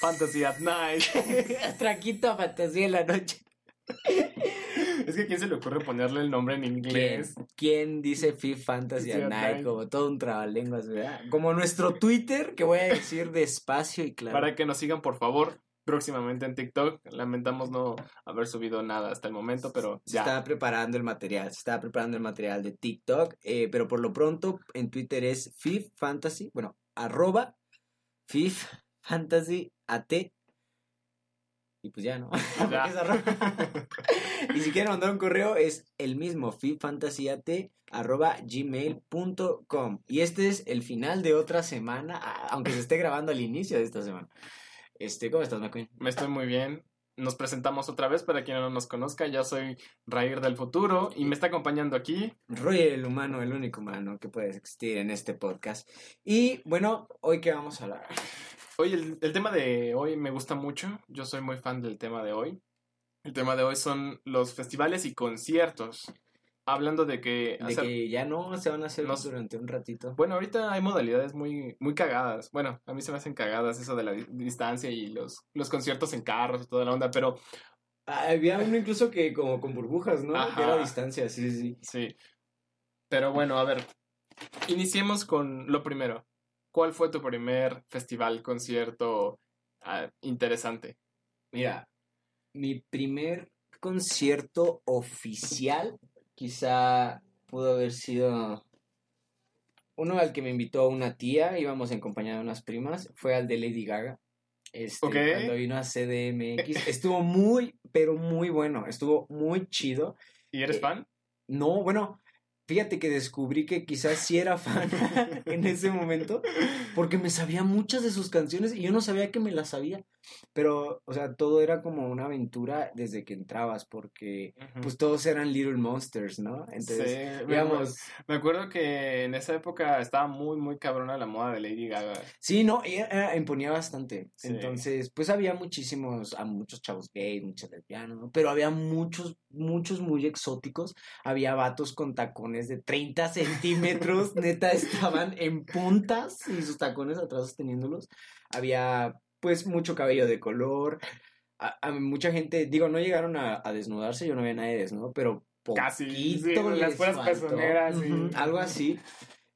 Fantasy at Night. Traquito fantasía en la noche. Es que a quién se le ocurre ponerle el nombre en ¿Quién, inglés. quién dice Fifth Fantasy at Night? Como todo un trabalenguas, ¿verdad? Como nuestro Twitter, que voy a decir despacio y claro. Para que nos sigan, por favor, próximamente en TikTok. Lamentamos no haber subido nada hasta el momento, pero Se ya. estaba preparando el material, se estaba preparando el material de TikTok, eh, pero por lo pronto en Twitter es Fifth Fantasy, bueno, arroba Fifth Fantasy AT. Y pues ya, ¿no? Y si quieren mandar un correo es el mismo, gmail.com. Y este es el final de otra semana, aunque se esté grabando al inicio de esta semana. Este, ¿cómo estás, McQueen? Me estoy muy bien. Nos presentamos otra vez para quien no nos conozca. Yo soy Rair del futuro y me está acompañando aquí. Roy, el humano, el único humano que puede existir en este podcast. Y bueno, hoy que vamos a hablar. Hoy el, el tema de hoy me gusta mucho. Yo soy muy fan del tema de hoy. El tema de hoy son los festivales y conciertos. Hablando de que... De hacer- que ya no se van a hacer No- durante un ratito. Bueno, ahorita hay modalidades muy, muy cagadas. Bueno, a mí se me hacen cagadas eso de la di- distancia y los, los conciertos en carros y toda la onda, pero Ah, Había uno incluso que como con burbujas, ¿no? Ajá. Que era a distancia, sí, sí, sí. sí. Pero bueno, a ver, iniciemos con lo primero. ¿Cuál fue tu primer festival, concierto ah, interesante? Mira, mi primer concierto oficial quizá pudo haber sido uno al que me invitó una tía, íbamos en compañía de unas primas, fue al de Lady Gaga. Este, cuando vino a CDMX, estuvo muy, pero muy bueno, estuvo muy chido. ¿Y eres Eh, fan? No, bueno, fíjate que descubrí que quizás sí era fan en ese momento, porque me sabía muchas de sus canciones y yo no sabía que me las sabía. Pero, o sea, todo era como una aventura desde que entrabas, porque pues todos eran Little Monsters, ¿no? Entonces, Sí, digamos, Me acuerdo que en esa época estaba muy, muy cabrona la moda de Lady Gaga. sí, no, ella, imponía bastante. Sí. Entonces, pues había muchísimos, a muchos chavos gays, muchos lesbianos, ¿no? Pero había muchos, muchos muy exóticos. Había vatos con tacones de 30 centímetros, neta, estaban en puntas y sus tacones atrás sosteniéndolos. Había, pues, mucho cabello de color. A, a mucha gente, digo, no llegaron a, a desnudarse, yo no había nadie desnudo, pero Casi, sí, poquito las les puras sí. Algo así.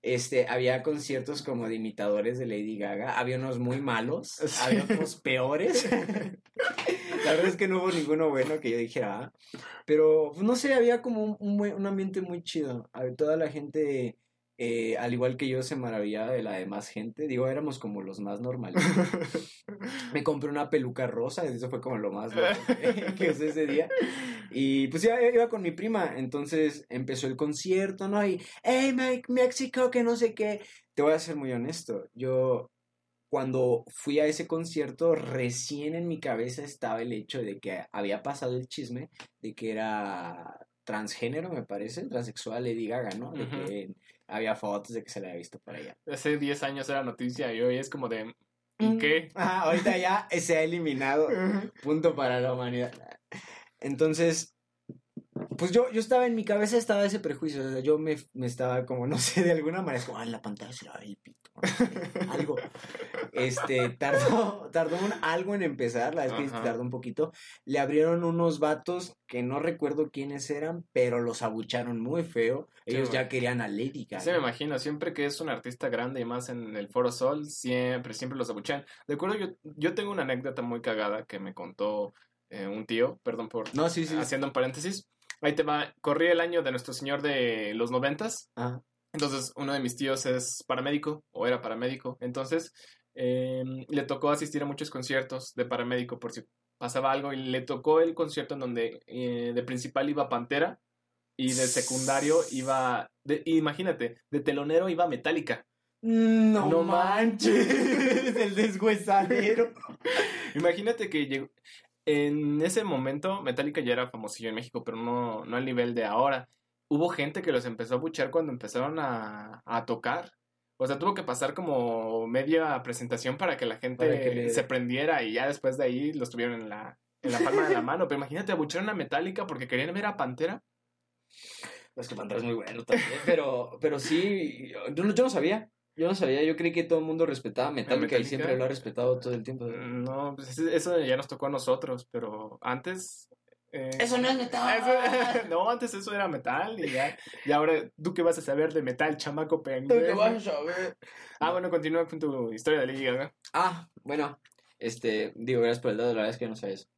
Este, había conciertos como de imitadores de Lady Gaga, había unos muy malos, Sí. había otros peores. La verdad es que no hubo ninguno bueno que yo dijera, "Ah". pero pues, no sé, había como un, un buen- un ambiente muy chido. A ver, toda la gente, eh, al igual que yo, se maravillaba de la demás gente. Digo, éramos como los más normales. Me compré una peluca rosa, eso fue como lo más loco que, que usé ese día. Y pues ya iba con mi prima, entonces empezó el concierto, ¿no? Y, hey, Mike, México, que no sé qué. Te voy a ser muy honesto, yo cuando fui a ese concierto, recién en mi cabeza estaba el hecho de que había pasado el chisme de que era transgénero, me parece, transexual Lady Gaga, ¿no? De que había fotos de que se la había visto por allá. Hace 10 años era noticia y hoy es como de... ¿Y qué? Ah, ahorita ya se ha eliminado. Punto para la humanidad. Entonces, pues yo, yo estaba en mi cabeza, estaba ese prejuicio. o sea, yo me, me estaba como, no sé, de alguna manera, es como, ah, en la pantalla se el pito. algo. Este, tardó, tardó un- algo en empezar, la vez que Ajá. tardó un poquito. Le abrieron unos vatos que no recuerdo quiénes eran, pero los abucharon muy feo. Ellos ya querían a Lady Gaga. Sí, me imagino, siempre que es un artista grande y más en el Foro Sol, siempre, siempre los abuchean. De acuerdo, yo, yo tengo una anécdota muy cagada que me contó eh, un tío, perdón por No, sí, sí. haciendo un paréntesis. Ahí te va, corrí el año de Nuestro Señor de los noventas, Ah, entonces uno de mis tíos es paramédico, o era paramédico, entonces eh, le tocó asistir a muchos conciertos de paramédico por si pasaba algo, y le tocó el concierto en donde eh, de principal iba Pantera, y de secundario iba, de- imagínate, de telonero iba Metallica. No, No manches, el deshuesadero. Imagínate que llegó, en ese momento Metallica ya era famosillo en México, pero no, no al nivel de ahora. Hubo gente que los empezó a buchar cuando empezaron a, a tocar. O sea, tuvo que pasar como media presentación para que la gente que le- se prendiera y ya después de ahí los tuvieron en la, en la palma de la mano. Pero imagínate, abucharon a Metallica porque querían ver a Pantera. Es que Pantera es muy bueno también, pero, pero sí, yo no sabía. Yo no sabía, yo creí que todo el mundo respetaba Metallica, y Metallica? siempre lo ha respetado todo el tiempo. No, pues eso ya nos tocó a nosotros, pero antes... eh, Eso no es metal. eso- no, antes eso era metal y ya. Y ahora, ¿tú qué vas a saber de metal, chamaco ¿Tú qué pendejo? vas a saber? Ah, bueno, continúa con tu historia de Lady Gaga. Ah, bueno, este, digo, gracias por el dato, la verdad es que no sabía eso.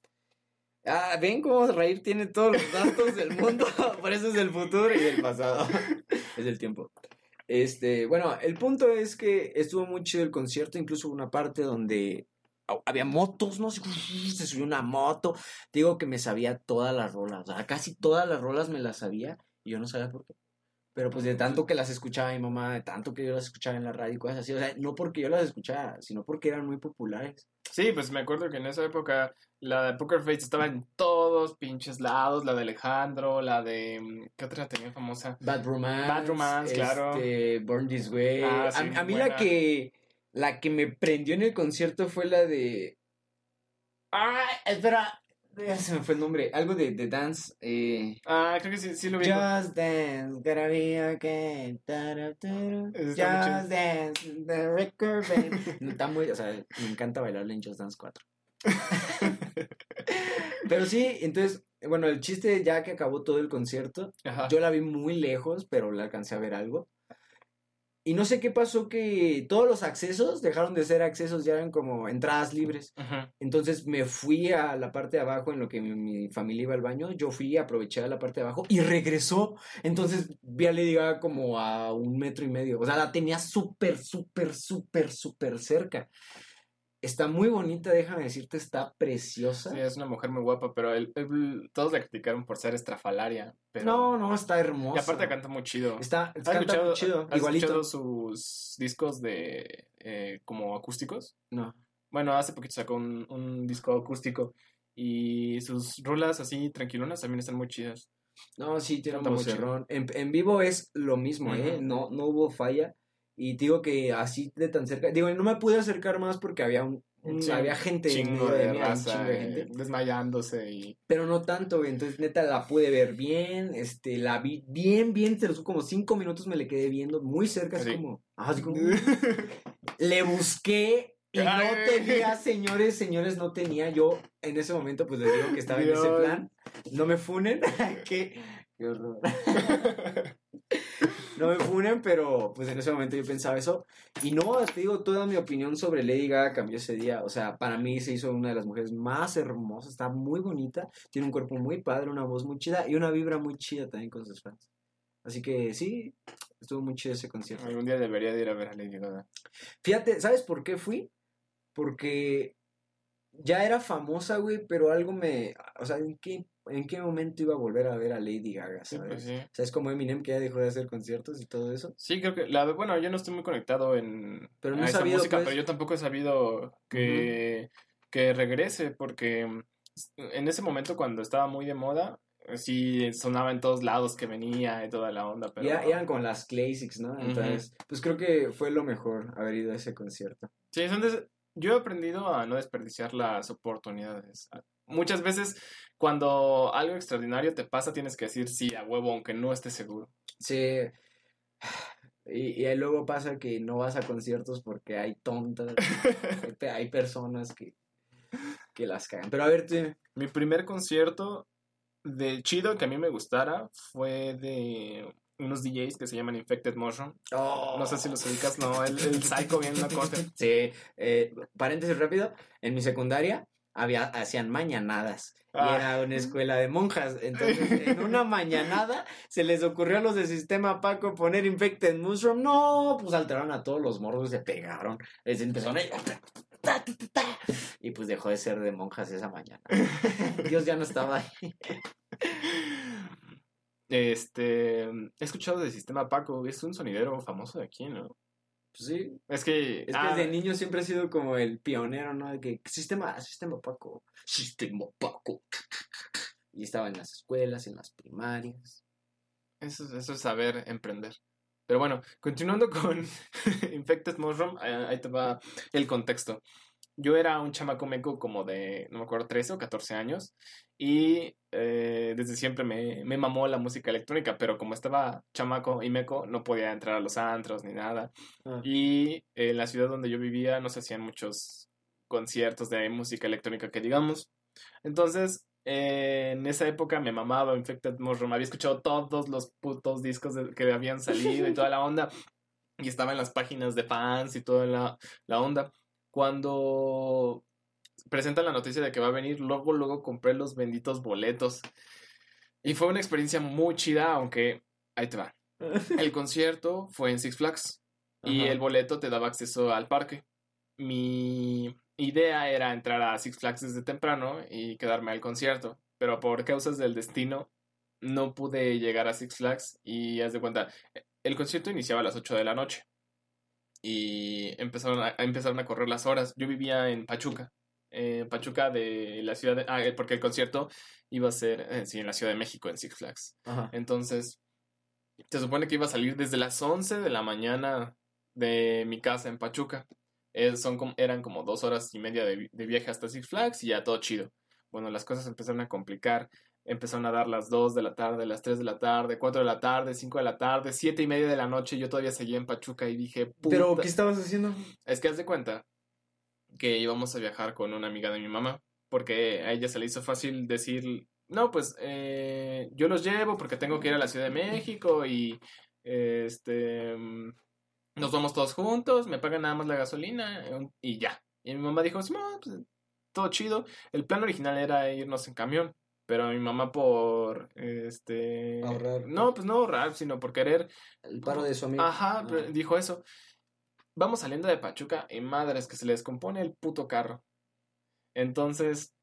Ah, ven cómo Raír tiene todos los datos del mundo, por eso es del futuro y del pasado. es del tiempo. Este, bueno, el punto es que estuvo muy chido el concierto, incluso una parte donde ha- había motos, no se subió una moto. Digo que me sabía todas las rolas, o sea, casi todas las rolas me las sabía y yo no sabía por qué. Pero pues de tanto que las escuchaba mi mamá, de tanto que yo las escuchaba en la radio y cosas así, o sea, no porque yo las escuchaba, sino porque eran muy populares. Sí, pues me acuerdo que en esa época la de Poker Face estaba en todos pinches lados, la de Alejandro, la de... mm, ¿Qué otra tenía famosa? Bad Romance. Bad Romance, claro. este, Born This Way. Ah, a, sí, a mí buena. la que la que me prendió en el concierto fue la de. ¡Ay! Espera. Ya se me fue el nombre. Algo de, de dance. Eh... Ah, creo que sí, sí lo vi. Just dance, gotta be okay. tara, tara. Eso Just dance, the record, baby. Está muy, o sea, me encanta bailarle en Just Dance 4. Pero sí, entonces, bueno, el chiste ya que acabó todo el concierto, Ajá. yo la vi muy lejos, pero la alcancé a ver algo. Y no sé qué pasó que todos los accesos dejaron de ser accesos, ya eran como entradas libres. Ajá. Entonces me fui a la parte de abajo en lo que mi, mi familia iba al baño. Yo fui, aproveché la parte de abajo y regresó. Entonces vi a Lady Gaga como a un metro y medio. O sea, la tenía súper, súper, súper, súper cerca. Está muy bonita, déjame decirte, está preciosa. Sí, es una mujer muy guapa, pero el- el- todos la criticaron por ser estrafalaria. Pero... No, no, está Y hermosa. aparte canta muy chido. Está, ¿Has canta escuchado, muy chido, has igualito. escuchado sus discos de eh, como acústicos? No. Bueno, hace poquito sacó un, un disco acústico y sus rolas así tranquilonas también están muy chidas. No, sí, tiene un vocerrón. En, en vivo es lo mismo, ¿eh? No, no hubo falla. Y te digo que así de tan cerca. Digo, no me pude acercar más porque había un, un- Sí, había gente en chingo de de raza chingo de eh, gente. desmayándose y Pero no tanto, güey. Entonces, neta, la pude ver bien. Este, la vi bien, bien. Te lo juro, como cinco minutos me le quedé viendo muy cerca, así Sí. como. ajá, así como. le busqué y no tenía, señores, señores, no tenía. Yo en ese momento, pues les digo que estaba en ese Dios. plan. No me funen. qué, qué horror. No me funen, pero pues en ese momento yo pensaba eso. Y no, te digo, toda mi opinión sobre Lady Gaga cambió ese día. O sea, para mí se hizo una de las mujeres más hermosas. Está muy bonita. Tiene un cuerpo muy padre, una voz muy chida y una vibra muy chida también con sus fans. Así que sí, estuvo muy chido ese concierto. algún día debería de ir a ver a Lady Gaga. Fíjate, ¿sabes por qué fui? Porque ya era famosa, güey, pero algo me... O sea, ¿en qué, ¿en qué momento iba a volver a ver a Lady Gaga, Sí, sabes? pues sí. O sea, es como Eminem que ya dejó de hacer conciertos y todo eso. Sí, creo que la bueno, yo no estoy muy conectado en Pero no a he esa sabido, música, pues. pero yo tampoco he sabido que, que regrese porque en ese momento cuando estaba muy de moda, sí sonaba en todos lados que venía y toda la onda, pero Ya eran con las classics, ¿no? Entonces, pues creo que fue lo mejor haber ido a ese concierto. Sí, son des- yo he aprendido a no desperdiciar las oportunidades. Muchas veces cuando algo extraordinario te pasa tienes que decir sí a huevo aunque no estés seguro. Sí. Y, y ahí luego pasa que no vas a conciertos porque hay tontas, hay, pe- hay personas que, que las cagan. Pero a ver. Mi primer concierto de chido que a mí me gustara fue de unos DJs que se llaman Infected Mushroom. No sé si los ubicas, no, el, el Psycho bien una cosa. Sí, eh, paréntesis rápido, en mi secundaria había, hacían mañanadas. Y Ah. era una escuela de monjas. Entonces, en una mañanada se les ocurrió a los de Sistema Paco poner Infected Mushroom. No, pues alteraron a todos los morros, se pegaron. Les empezaron a... Y pues dejó de ser de monjas esa mañana. Dios ya no estaba ahí. Este, he escuchado de Sistema Paco, es un sonidero famoso de aquí, ¿no? Pues sí, Es que, Es que ah, desde niño siempre ha sido como el pionero, ¿no? De que sistema, sistema Paco, sistema Paco. Y estaba en las escuelas, en las primarias. eso, es- eso es saber emprender. Pero bueno, continuando con Infected Mushroom, ahí te va el contexto. Yo era un chamaco meco como de, no me acuerdo, 13 o 14 años. Y eh, desde siempre me, me mamó la música electrónica, pero como estaba chamaco y meco, no podía entrar a los antros ni nada. Ah. Y en la ciudad donde yo vivía no se hacían muchos conciertos de música electrónica que digamos. Entonces, eh, en esa época me mamaba Infected Mushroom. Había escuchado todos los putos discos de- que habían salido y toda la onda. Y estaba en las páginas de fans y toda la, la onda. Cuando presentan la noticia de que va a venir, luego, luego compré los benditos boletos. Y fue una experiencia muy chida, aunque ahí te va. El concierto fue en Six Flags y Ajá. el boleto te daba acceso al parque. Mi idea era entrar a Six Flags desde temprano y quedarme al concierto, pero por causas del destino no pude llegar a Six Flags y haz de cuenta, el concierto iniciaba a las 8 de la noche y empezaron a, empezaron a correr las horas. Yo vivía en Pachuca, eh, Pachuca de la ciudad de... Ah, eh, porque el concierto iba a ser, eh, sí, en la Ciudad de México, en Six Flags. Ajá. Entonces, se supone que iba a salir desde las 11 de la mañana de mi casa en Pachuca. Eh, son como, eran como dos horas y media de, de viaje hasta Six Flags y ya todo chido. Bueno, las cosas empezaron a complicar. Empezaron a dar las 2 de la tarde, las 3 de la tarde, 4 de la tarde, 5 de la tarde, 7 y media de la noche. Yo todavía seguía en Pachuca y dije, Pero. ¿qué estabas haciendo? Es que haz de cuenta que íbamos a viajar con una amiga de mi mamá, porque a ella se le hizo fácil decir, no, pues eh, yo los llevo porque tengo que ir a la Ciudad de México y este nos vamos todos juntos, me pagan nada más la gasolina y ya. Y mi mamá dijo, "Simón, pues, todo chido. El plan original era irnos en camión. Pero mi mamá por este Ahorrar. no pues no ahorrar sino por querer El paro de su amigo. Ajá, Ah. dijo eso. Vamos saliendo de Pachuca y madres que se le descompone el puto carro. Entonces,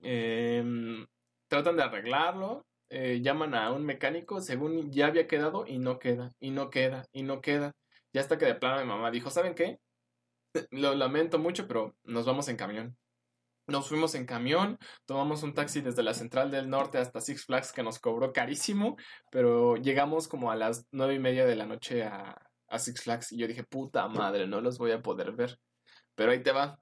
em, tratan de arreglarlo, eh, llaman a un mecánico según ya había quedado y no queda, y no queda, y no queda. Ya hasta que de plano mi mamá dijo, ¿saben qué? Lo lamento mucho, pero nos vamos en camión. Nos fuimos en camión, tomamos un taxi desde la central del norte hasta Six Flags que nos cobró carísimo, pero llegamos como a las nueve y media de la noche a, a Six Flags y yo dije, puta madre, no los voy a poder ver. Pero ahí te va.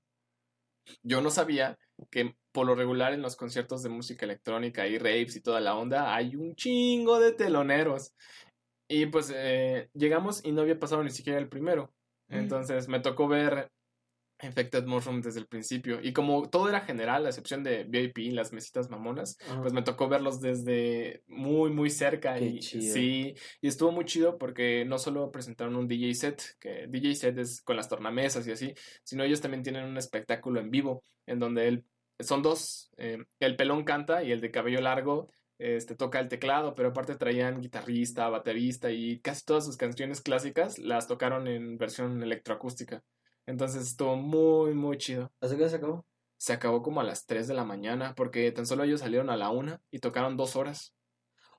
Yo no sabía que por lo regular en los conciertos de música electrónica y raves y toda la onda hay un chingo de teloneros. Y pues eh, llegamos y no había pasado ni siquiera el primero. Entonces me tocó ver Infected Mushroom desde el principio. Y como todo era general, a excepción de VIP, las mesitas mamonas, pues me tocó verlos desde muy, muy cerca. Qué y chido. sí, y estuvo muy chido porque no solo presentaron un DJ set, que DJ set es con las tornamesas y así, sino ellos también tienen un espectáculo en vivo, en donde él, son dos, eh, el pelón canta y el de cabello largo este, toca el teclado, pero aparte traían guitarrista, baterista y casi todas sus canciones clásicas las tocaron en versión electroacústica. Entonces estuvo muy, muy chido. ¿Hasta qué se acabó? Se acabó como a las 3 de la mañana porque tan solo ellos salieron a la una y tocaron dos horas.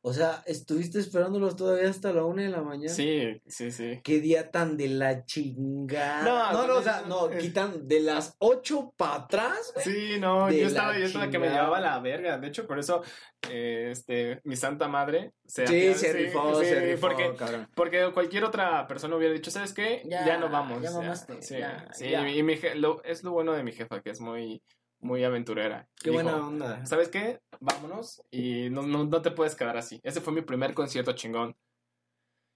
O sea, ¿estuviste esperándolos todavía hasta la una de la mañana? Sí, sí, sí. Qué día tan de la chingada. No, no, no, o sea, no, es- quitan de las ocho para atrás, güey. Sí, no, yo estaba, yo estaba que me llevaba la verga. De hecho, por eso, eh, este, mi santa madre se Sí, se sí, rifó, sí, se rifó, Porque, cabrón. porque cualquier otra persona hubiera dicho, ¿sabes qué? Ya, Ya, no vamos. ya mamaste, sí, ya, sí, ya. y mi je- lo- es lo bueno de mi jefa, que es muy, muy aventurera. Qué Dijo, buena onda. ¿Sabes qué? Vámonos y no, no, no te puedes quedar así. Ese fue mi primer concierto chingón.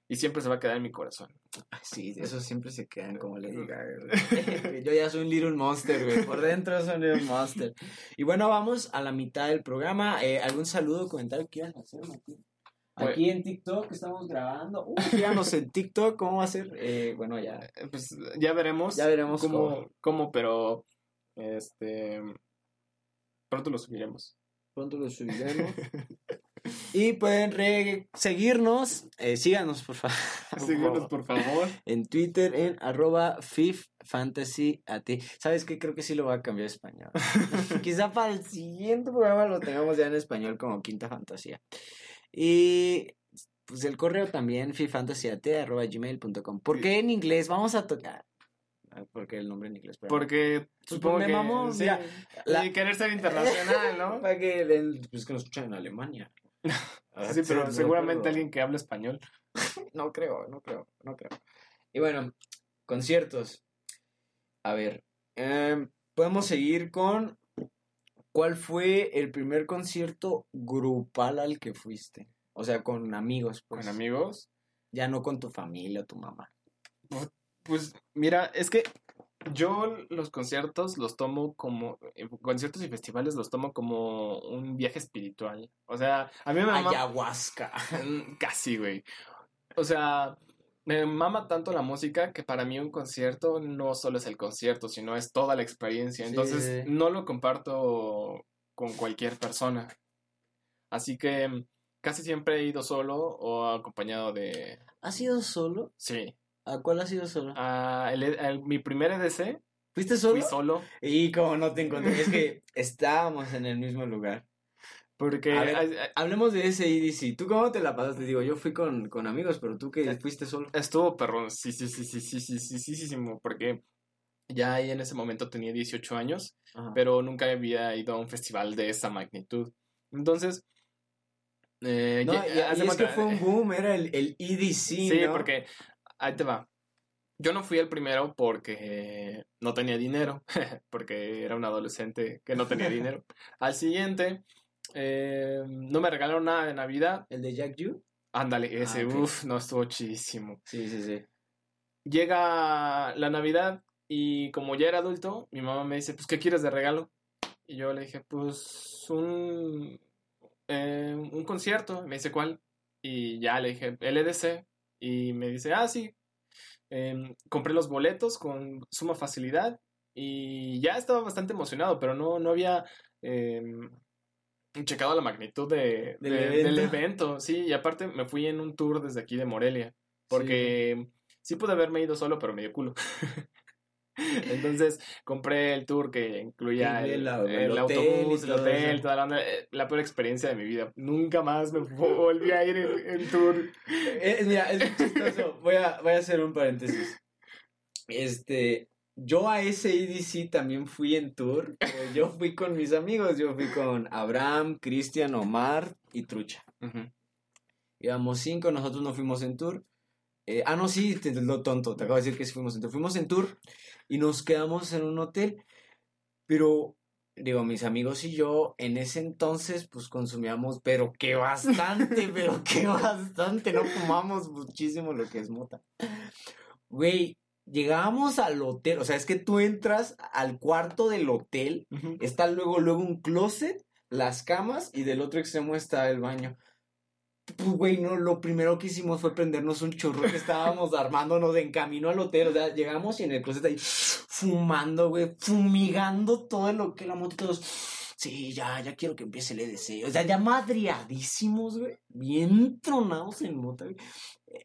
Y siempre se va a quedar en mi corazón. Sí, esos siempre se quedan como le diga. güey. Yo ya soy un little monster, güey. Por dentro soy un little monster. Y bueno, vamos a la mitad del programa. Eh, ¿Algún saludo, comentario que quieran hacer, Martín? Aquí en TikTok estamos grabando. Uh, síganos en TikTok. ¿Cómo va a ser? Eh, bueno, ya. Pues ya veremos. Ya veremos cómo, cómo. cómo, pero este pronto lo subiremos. Pronto lo subiremos. Y pueden re- seguirnos. eh, síganos, por favor. Síguenos, por favor. En Twitter, en arroba. ¿Sabes qué? Creo que sí lo voy a cambiar a español. Quizá para el siguiente programa lo tengamos ya en español como Quinta Fantasía. Y pues el correo también, FIFFantasyAT, arroba gmail.com. ¿Por qué en inglés? Vamos a tocar. Ah, ¿Por qué el nombre en inglés? Pero- Porque supongo me que mamó, sí, mira, la- y querer ser internacional, ¿no? Para que, den- pues que nos escuchan en Alemania. Sí, pero seguramente alguien que hable español. No creo, no creo, no creo. Y bueno, conciertos. A ver, em, podemos seguir con ¿cuál fue el primer concierto grupal al que fuiste? O sea, con amigos, pues. Con amigos. Ya no con tu familia o tu mamá. Pues mira, es que yo los conciertos los tomo como, eh, conciertos y festivales los tomo como un viaje espiritual. O sea, a mí me mama... Ayahuasca. Casi, güey. O sea, me mama tanto la música que para mí un concierto no solo es el concierto, sino es toda la experiencia. Entonces, no lo comparto con cualquier persona. Así que mm, casi siempre he ido solo o acompañado de... ¿Has ido solo? Sí. ¿A cuál has ido solo? Ah, el- el- mi primer EDC ¿Fuiste solo? fui solo Y como no te encontré, es que estábamos en el mismo lugar. porque... A ver, Hablemos de ese EDC. ¿Tú cómo te la pasaste? Digo, yo fui con, con amigos, pero tú que fuiste solo. Estuvo perrón, sí, sí, sí, sí, sí, sí, sí, sí, sí, sí, porque ya ahí en ese momento tenía 18 años, Ajá. pero nunca había ido a un festival de esa magnitud. Entonces, eh, No, ya- y, y es que fue un eh, boom, era el, el EDC, Sí, ¿no? porque ahí te va. Yo no fui el primero porque no tenía dinero, porque era un adolescente que no tenía dinero. Al siguiente, eh, no me regalaron nada de Navidad. ¿El de Jack Yu? Ándale, ese, ok. uff, no estuvo chidísimo. Sí, sí, sí. Llega la Navidad y como ya era adulto, mi mamá me dice, pues, ¿qué quieres de regalo? Y yo le dije, pues, un, eh, un concierto. Me dice, ¿cuál? Y ya le dije, LDC. Y me dice, ah, sí. Em, compré los boletos con suma facilidad y ya estaba bastante emocionado, pero no, no había em, checado la magnitud de, Del de- evento. del evento. Sí, y aparte me fui en un tour desde aquí de Morelia, porque sí, pude haberme ido solo, pero me dio culo. Entonces compré el tour que incluía el, autobús, el hotel, toda la onda. eh, La peor experiencia de mi vida. Nunca más me volví a ir en, en tour. Eh, mira, es chistoso. Voy a, voy a hacer un paréntesis. Este, yo a ese EDC también fui en tour, pero yo fui con mis amigos. Yo fui con Abraham, Cristian, Omar y Trucha. Ujú. Íbamos cinco, nosotros no fuimos en tour. Eh, ah, no, sí, te, lo tonto, te acabo de decir que sí fuimos en tour. Fuimos en tour y nos quedamos en un hotel, pero, digo, mis amigos y yo en ese entonces, pues consumíamos, pero que bastante, pero que bastante, no fumamos muchísimo lo que es mota. Güey, llegábamos al hotel, o sea, es que tú entras al cuarto del hotel. Está luego, luego un closet, las camas y del otro extremo está el baño. Pues, güey, no, lo primero que hicimos fue prendernos un churro que estábamos armándonos en camino al hotel. O sea, llegamos y en el closet ahí fumando, güey, fumigando todo lo que la moto y todos. Sí, ya, ya quiero que empiece el EDC. O sea, ya madriadísimos, güey. Bien tronados en mota, güey.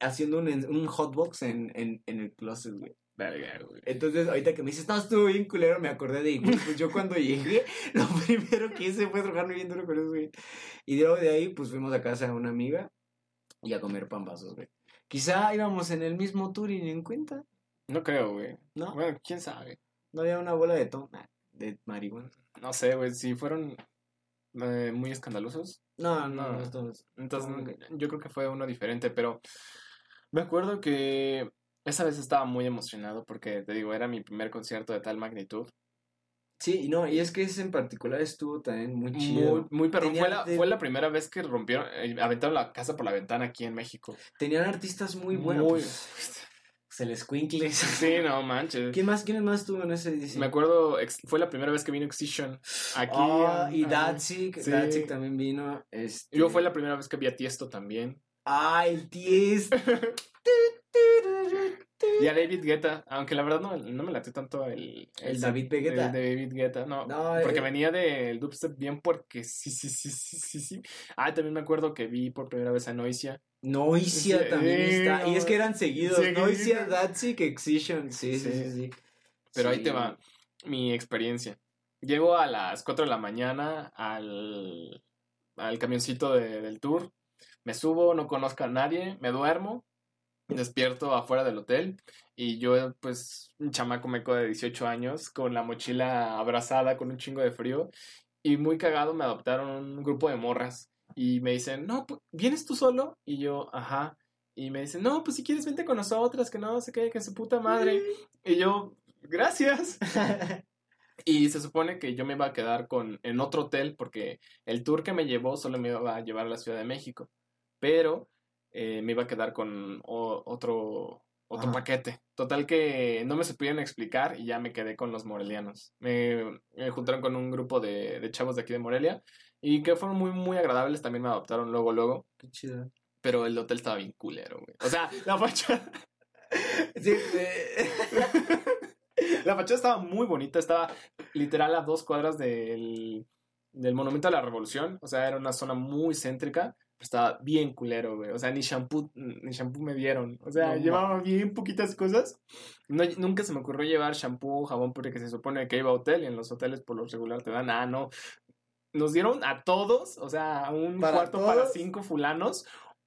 Haciendo un, un hotbox en, en, en el closet, güey. Verga, güey. Entonces, ahorita que me dices, no, estuvo bien culero, me acordé de, güey, pues yo cuando llegué, lo primero que hice fue drogarme bien duro con eso, güey. Y luego de ahí, pues fuimos a casa de una amiga y a comer pambazos, güey. Quizá íbamos en el mismo tour y ni en cuenta, No creo, güey. ¿no? Bueno, quién sabe. No había una bola de tom, de marihuana. No sé, güey. Si fueron eh, muy escandalosos. No, no, No. Entonces, Ah, ok. yo creo que fue uno diferente, pero me acuerdo que esa vez estaba muy emocionado porque, te digo, era mi primer concierto de tal magnitud. Sí, no, y es que ese en particular estuvo también muy chido. Muy, muy perrón. Fue la, de- fue la primera vez que rompieron, eh, aventaron la casa por la ventana aquí en México. Tenían artistas muy buenos. Muy- pues, se les cuincles. Sí, no manches. ¿Quién más, quién más estuvo en ese edición? Me acuerdo, fue la primera vez que vino Excision aquí. Ah, y Danzig, sí. Danzig también vino. Este... Yo fue la primera vez que vi a Tiesto también. Ah, el Tiesto. Y a David Guetta, aunque la verdad no, no me late tanto el... El David Guetta. El David Guetta, no. No, porque eh. venía del dubstep bien porque sí, sí, sí, sí, sí, sí. Ah, también me acuerdo que vi por primera vez a Noisia. Noisia Sí, también está. Y es que eran seguidos. Sí, Noisia. Danzig, Excision. Sí, sí, Sí. sí. Pero ahí te va mi experiencia. Llego a las 4 de la mañana al, al camioncito de- del tour. Me subo, no conozco a nadie, me duermo, despierto afuera del hotel y yo, pues, un chamaco meco de 18 años con la mochila abrazada con un chingo de frío y muy cagado me adoptaron un grupo de morras y me dicen, no, ¿vienes tú solo? Y yo, ajá. Y me dicen, no, pues si quieres vente con nosotras, que no se quede que su puta madre. Y yo, gracias. Y se supone que yo me iba a quedar con, en otro hotel porque el tour que me llevó solo me iba a llevar a la Ciudad de México. Pero eh, me iba a quedar con o- otro, otro Ajá. paquete. Total que no me supieron explicar y ya me quedé con los morelianos. Me, me juntaron con un grupo de, de chavos de aquí de Morelia y que fueron muy, muy agradables. También me adoptaron luego, luego. Qué chido. Pero el hotel estaba bien culero, güey. O sea, la fachada, Sí, eh, la fachada estaba muy bonita. Estaba literal a dos cuadras del, del Monumento a la Revolución. O sea, era una zona muy céntrica. Estaba bien culero, güey. O sea, ni shampoo, ni shampoo me dieron. O sea, No llevaba bien poquitas cosas. No, nunca se me ocurrió llevar shampoo, jabón, porque se supone que iba a hotel y en los hoteles por lo regular te dan, ah, no. Nos dieron a todos, o sea, un ¿Para cuarto para todos? cinco fulanos,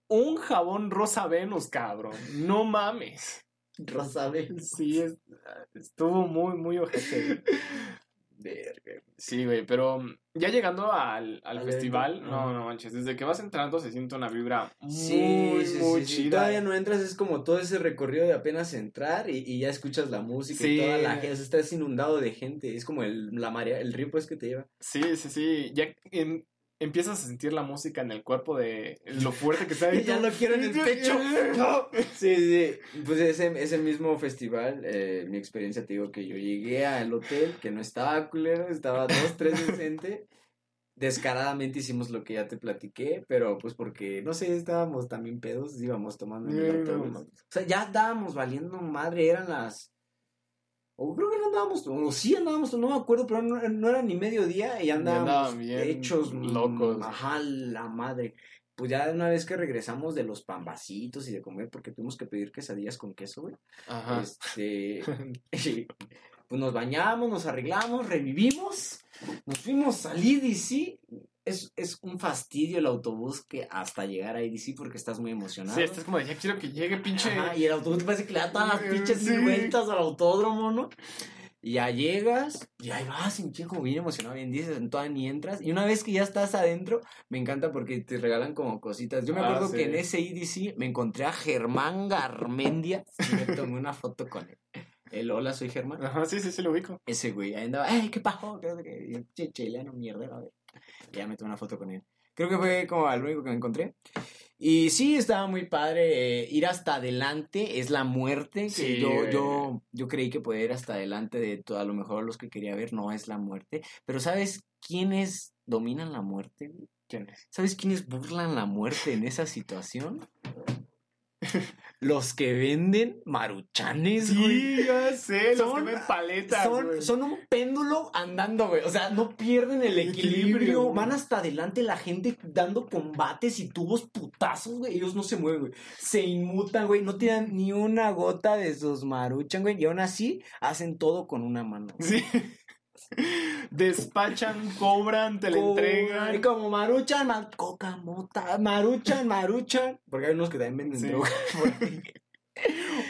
un jabón rosa Venus, cabrón. No mames. Rosabel. Sí, es- estuvo muy, muy ojete. Verga. Sí, güey, pero mm, ya llegando al, al Al festival, no, no manches, desde que vas entrando se siente una vibra muy, Sí, sí, muy sí, sí. chida. Todavía no entras, es como todo ese recorrido de apenas entrar y, y ya escuchas la música y toda la gente, estás inundado de gente, es como el, la marea, el río pues que te lleva. Sí, sí, sí, ya em- empiezas a sentir la música en el cuerpo de lo fuerte que está. Y ya lo quiero en el pecho. No. Sí, sí, pues ese, ese mismo festival, eh, mi experiencia te digo que yo llegué al hotel, que no estaba culero, estaba dos, tres decente. Descaradamente hicimos lo que ya te platiqué, pero pues porque, no sé, estábamos también pedos, íbamos tomando en el autobús. O sea, ya estábamos valiendo madre, eran las... O creo que no andábamos, o sí andábamos, no me acuerdo, pero no, no era ni mediodía y andábamos bien hechos locos. Ajá, la madre. Pues ya una vez que regresamos de los pambacitos y de comer, porque tuvimos que pedir quesadillas con queso, güey. Ajá. Este, pues nos bañamos, nos arreglamos, revivimos, nos fuimos al IDC. Es, es un fastidio el autobús que hasta llegar a IDC porque estás muy emocionado. Sí, estás como de, ya quiero que llegue, pinche. Ajá, y el autobús parece que le da todas las pinches Sí. vueltas al autódromo, ¿no? Y ya llegas, y ahí vas, y como bien emocionado, bien dices, todavía ni entras. Y una vez que ya estás adentro, me encanta porque te regalan como cositas. Yo me Ah, acuerdo sí. que en ese IDC me encontré a Germán Garmendia y me tomé una foto con él. El hola, soy Germán. Ajá, sí, sí, sí, lo ubico. Ese güey, ahí andaba, ¡ay, qué che, chileno, mierda, a ver. Y ya me tomé una foto con él. Creo que fue como al único que me encontré. Y sí, estaba muy padre. eh, ir hasta adelante es la muerte. Que Sí, yo, yo, yo creí que poder ir hasta adelante de todo, a lo mejor los que quería ver no es la muerte. Pero ¿sabes quiénes dominan la muerte? güey? ¿Quién es? ¿Sabes quiénes burlan la muerte en esa situación? Los que venden maruchanes, güey. Sí, ya sé, los que Son- ven paletas. Son, güey. son un péndulo andando, güey. O sea, no pierden el equilibrio. Equilibrio, güey. Van hasta adelante la gente dando combates y tubos putazos, güey. Ellos no se mueven, güey. Se inmutan, güey. No tiran ni una gota de sus maruchan, güey. Y aún así hacen todo con una mano. Sí. Despachan, cobran, te la entregan. Como maruchan, ma- coca, mota, maruchan, maruchan. Porque hay unos que también venden Sí. droga.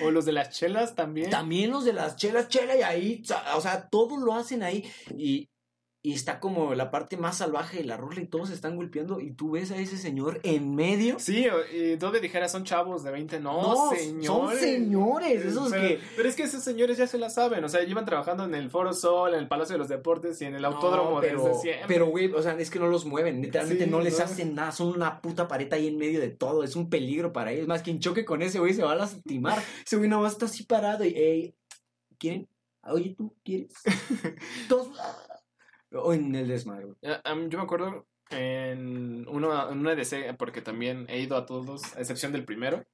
O los de las chelas también. También los de las chelas, chela y ahí, o sea, todo lo hacen ahí y, y está como la parte más salvaje de la rola y todos se están golpeando y tú ves a ese señor en medio. Sí, y donde dijera son chavos de 20, no, No, señores. son señores, esos pero, que- Pero es que esos señores ya se la saben, o sea, llevan trabajando en el Foro Sol, en el Palacio de los Deportes y en el Autódromo No, pero, desde siempre. pero, güey, o sea, es que no los mueven, literalmente Sí, no les no. hacen nada, son una puta pared ahí en medio de todo, es un peligro para ellos. Más quien choque con ese güey se va a lastimar. Ese güey nada más está así parado y, ey, ¿quieren? Oye, ¿tú quieres? Todos, o en el desmadre. Ah, yo me acuerdo en uno, en una EDC, porque también he ido a todos, a excepción del primero,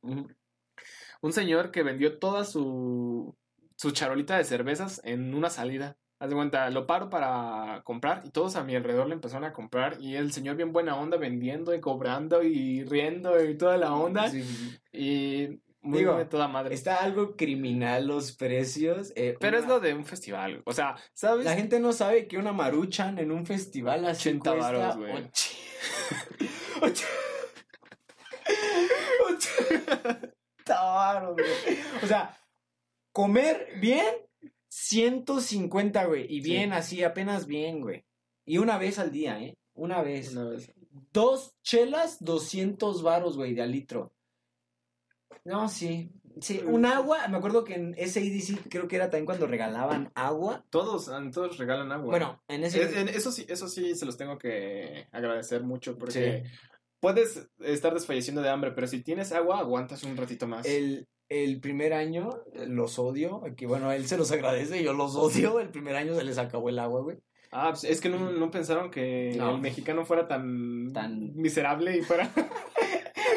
un señor que vendió toda su, su charolita de cervezas en una salida. Haz de cuenta, lo paro para comprar y todos a mi alrededor le empezaron a comprar y el señor bien buena onda vendiendo y cobrando y riendo y toda la onda sí. y muy Digo, de toda madre. Está algo criminal los precios. eh, Pero es lo de un festival, o sea, ¿sabes? La gente no sabe que una maruchan en un festival así 80 cuesta varos, güey. och- och- ochenta varos, güey. O sea, comer bien, 150, güey. Y bien Sí. así, apenas bien, güey. Y una vez al día, ¿eh? Una vez. Una vez. Dos chelas, 200 varos, güey, de al litro. No, sí. Sí, un agua, me acuerdo que en SADC creo que era también cuando regalaban agua. Todos, todos regalan agua. Bueno, en ese... Es- en- eso sí, eso sí se los tengo que agradecer mucho porque puedes estar desfalleciendo de hambre, pero si tienes agua, aguantas un ratito más. El, el primer año eh, los odio, que bueno, él se los agradece, yo los odio, el primer año se les acabó el agua, güey. Ah, pues es que no, no pensaron que No. el mexicano fuera tan, Tan- miserable y fuera...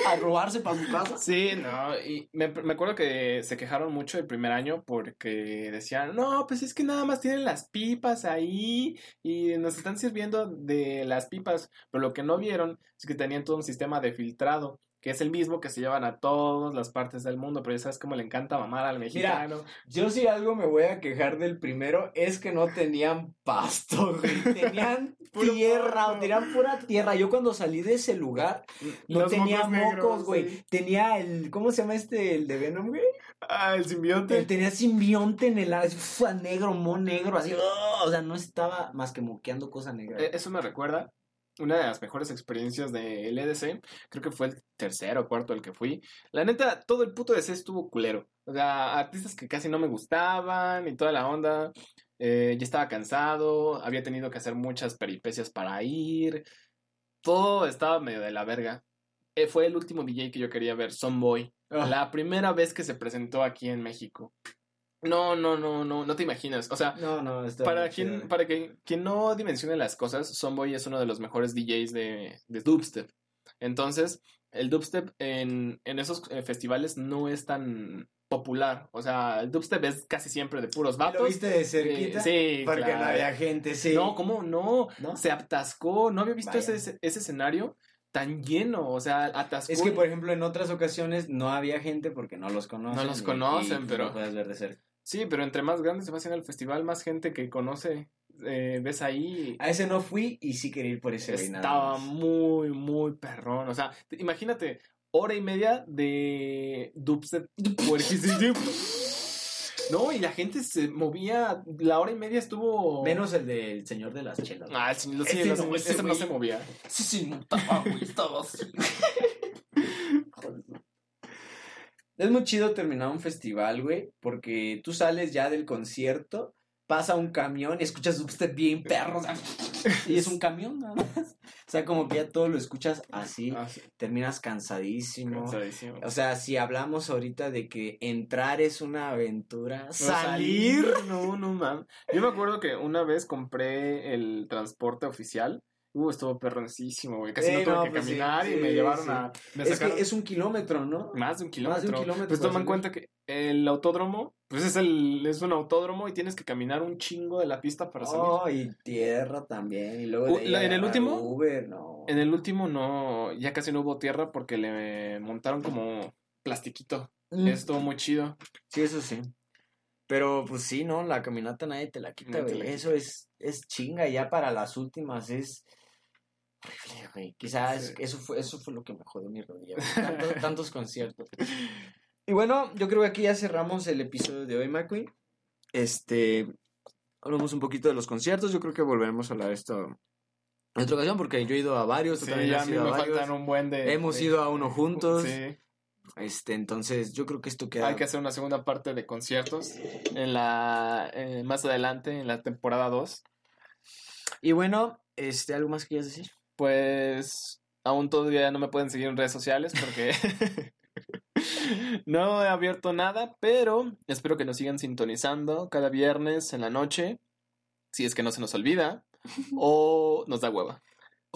A robarse para su casa. Sí, no, y me, me acuerdo que se quejaron mucho el primer año porque decían, no, pues es que nada más tienen las pipas ahí y nos están sirviendo de las pipas, pero lo que no vieron es que tenían todo un sistema de filtrado, que es el mismo que se llevan a todas las partes del mundo, pero ya sabes cómo le encanta mamar al mexicano. Yo si algo me voy a quejar del primero es que no tenían pasto, güey. Tenían tierra, tenían pura tierra. Yo cuando salí de ese lugar no Los tenía mocos negros, güey. sí. Tenía el, ¿cómo se llama este? El de Venom, güey. Ah, el simbionte. Tenía simbionte en el negro, mo negro, así. ¡oh! o sea, no estaba más que moqueando cosa negra. Eh, Eso me recuerda una de las mejores experiencias del EDC. Creo que fue el tercero o cuarto el que fui. La neta, todo el puto EDC estuvo culero. O sea, artistas que casi no me gustaban y toda la onda. Eh, ya estaba cansado, había tenido que hacer muchas peripecias para ir. Todo estaba medio de la verga. Eh, fue el último DJ que yo quería ver, Sonboy. Ah. La primera vez que se presentó aquí en México. No, no, no, no, no te imaginas. O sea, No, no, para quien, chido. para que quien no dimensione las cosas, Sonboy es uno de los mejores DJs de, de dubstep. Entonces, el dubstep en, en esos eh, festivales no es tan popular. O sea, el dubstep es casi siempre de puros ¿Lo vatos. viste de cerquita? Eh, sí, Porque no había gente, sí. No, ¿cómo no? ¿No? Se atascó. No había visto ese, ese, escenario tan lleno. O sea, atascó. Es que, por ejemplo, en otras ocasiones no había gente porque no los conocen. No los conocen, y pero- No puedes ver de cerca. Sí, pero entre más grande se va haciendo el festival, más gente que conoce eh, ves ahí. A ese no fui y sí quería ir por ese Estaba muy, muy perrón. O sea, te- imagínate, hora y media de dubstep. No, y la gente se movía. La hora y media estuvo. Menos el del señor de las chelas. Ah, sí, lo- sí, Ese lo- no, ese ese no se movía. sí, sí, güey, estaba así. Es muy chido terminar un festival, güey, porque tú sales ya del concierto, pasa un camión y escuchas dubstep bien perro, y es un camión nada más. O sea, como que ya todo lo escuchas así, Ah, sí, terminas cansadísimo. cansadísimo. O sea, si hablamos ahorita de que entrar es una aventura, No, salir. No, no, man. Yo me acuerdo que una vez compré el transporte oficial. Uh, estuvo perroncísimo, güey. Casi no tuve no, que pues sí, caminar y sí, me llevaron sí. a. Me Es que es un kilómetro, ¿no? más de un kilómetro. kilómetro Pues toma en cuenta que el autódromo, pues es el, es un autódromo y tienes que caminar un chingo de la pista para salir. Oh, y tierra también. Y luego de Uh, la- en el último, Uber, no. En el último no, ya casi no hubo tierra porque le montaron como plastiquito. Mm, Estuvo muy chido. Sí, eso sí. Pero pues sí, ¿no? La caminata nadie te la quita, güey. Eso es, es chinga. Ya para las últimas es. Quizás Sí. eso fue, eso fue lo que me jodió mi rodilla. Tantos, tantos conciertos. Y bueno, yo creo que aquí ya cerramos el episodio de hoy, McQueen. Este. Hablamos un poquito de los conciertos. Yo creo que volveremos a hablar de esto en otra ocasión porque yo he ido a varios. Sí, también ya a mí me varios. faltan un buen de... Hemos de- ido a uno juntos. Sí. Este, entonces yo creo que esto queda. Hay que hacer una segunda parte de conciertos en la eh, más adelante, en la temporada 2. Y bueno, este, ¿algo más que quieras decir? Pues aún todavía no me pueden seguir en redes sociales porque no he abierto nada, pero espero que nos sigan sintonizando cada viernes en la noche, si es que no se nos olvida o nos da hueva.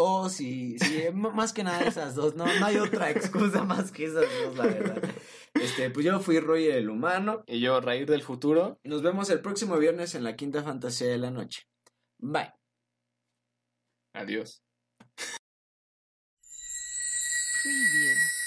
Oh, sí, sí, m- más que nada esas dos, no, no hay otra excusa más que esas dos, la verdad. Este, pues yo fui Roy el humano. Y yo, Raír del futuro, Nos vemos el próximo viernes en la quinta fantasía de la noche. Bye. adiós. Preview.